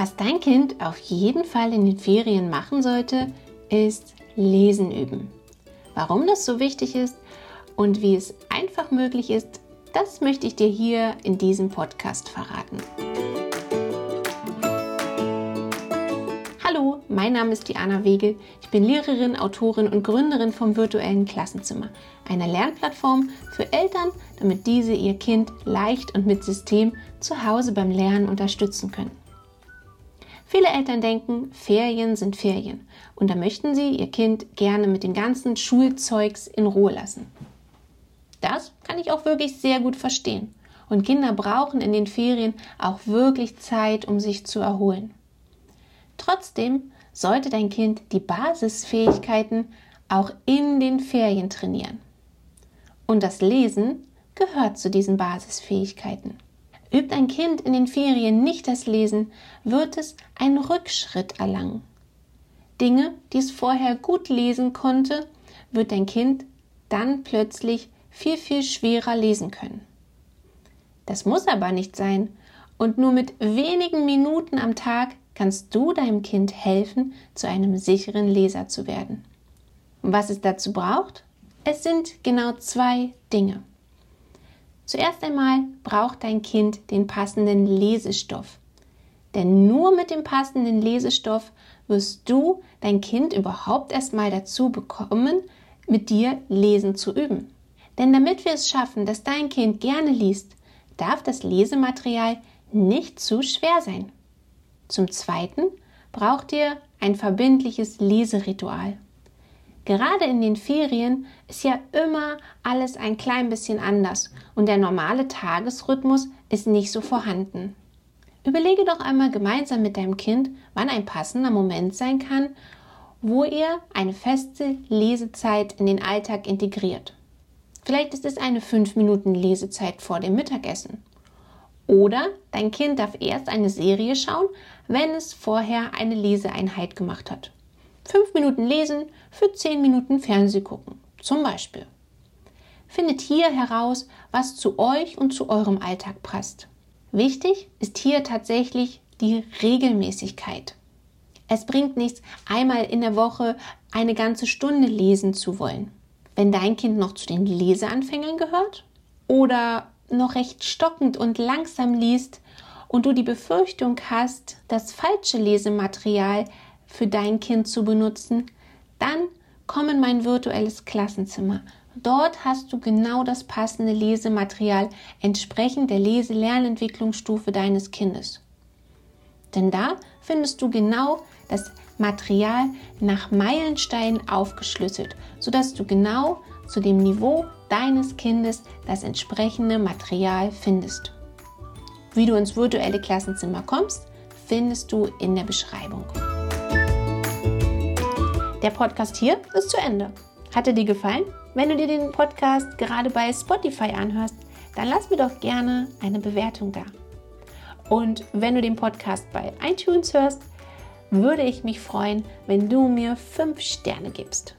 Was dein Kind auf jeden Fall in den Ferien machen sollte, ist Lesen üben. Warum das so wichtig ist und wie es einfach möglich ist, das möchte ich dir hier in diesem Podcast verraten. Hallo, mein Name ist Diana Wegel. Ich bin Lehrerin, Autorin und Gründerin vom virtuellen Klassenzimmer, einer Lernplattform für Eltern, damit diese ihr Kind leicht und mit System zu Hause beim Lernen unterstützen können. Viele Eltern denken, Ferien sind Ferien und da möchten sie ihr Kind gerne mit dem ganzen Schulzeugs in Ruhe lassen. Das kann ich auch wirklich sehr gut verstehen. Und Kinder brauchen in den Ferien auch wirklich Zeit, um sich zu erholen. Trotzdem sollte dein Kind die Basisfähigkeiten auch in den Ferien trainieren. Und das Lesen gehört zu diesen Basisfähigkeiten. Übt ein Kind in den Ferien nicht das Lesen, wird es einen Rückschritt erlangen. Dinge, die es vorher gut lesen konnte, wird dein Kind dann plötzlich viel, viel schwerer lesen können. Das muss aber nicht sein. Und nur mit wenigen Minuten am Tag kannst du deinem Kind helfen, zu einem sicheren Leser zu werden. Und was es dazu braucht? Es sind genau zwei Dinge. Zuerst einmal braucht dein Kind den passenden Lesestoff. Denn nur mit dem passenden Lesestoff wirst du dein Kind überhaupt erstmal dazu bekommen, mit dir lesen zu üben. Denn damit wir es schaffen, dass dein Kind gerne liest, darf das Lesematerial nicht zu schwer sein. Zum Zweiten braucht ihr ein verbindliches Leseritual. Gerade in den Ferien ist ja immer alles ein klein bisschen anders und der normale Tagesrhythmus ist nicht so vorhanden. Überlege doch einmal gemeinsam mit deinem Kind, wann ein passender Moment sein kann, wo ihr eine feste Lesezeit in den Alltag integriert. Vielleicht ist es eine 5 Minuten Lesezeit vor dem Mittagessen. Oder dein Kind darf erst eine Serie schauen, wenn es vorher eine Leseeinheit gemacht hat. Fünf Minuten lesen für zehn Minuten Fernseh gucken, zum Beispiel. Findet hier heraus, was zu euch und zu eurem Alltag passt. Wichtig ist hier tatsächlich die Regelmäßigkeit. Es bringt nichts, einmal in der Woche eine ganze Stunde lesen zu wollen. Wenn dein Kind noch zu den Leseanfängern gehört oder noch recht stockend und langsam liest und du die Befürchtung hast, das falsche Lesematerial für dein Kind zu benutzen, dann komm in mein virtuelles Klassenzimmer. Dort hast du genau das passende Lesematerial entsprechend der Lese-Lernentwicklungsstufe deines Kindes. Denn da findest du genau das Material nach Meilensteinen aufgeschlüsselt, sodass du genau zu dem Niveau deines Kindes das entsprechende Material findest. Wie du ins virtuelle Klassenzimmer kommst, findest du in der Beschreibung. Der Podcast hier ist zu Ende. Hat er dir gefallen? Wenn du dir den Podcast gerade bei Spotify anhörst, dann lass mir doch gerne eine Bewertung da. Und wenn du den Podcast bei iTunes hörst, würde ich mich freuen, wenn du mir 5 Sterne gibst.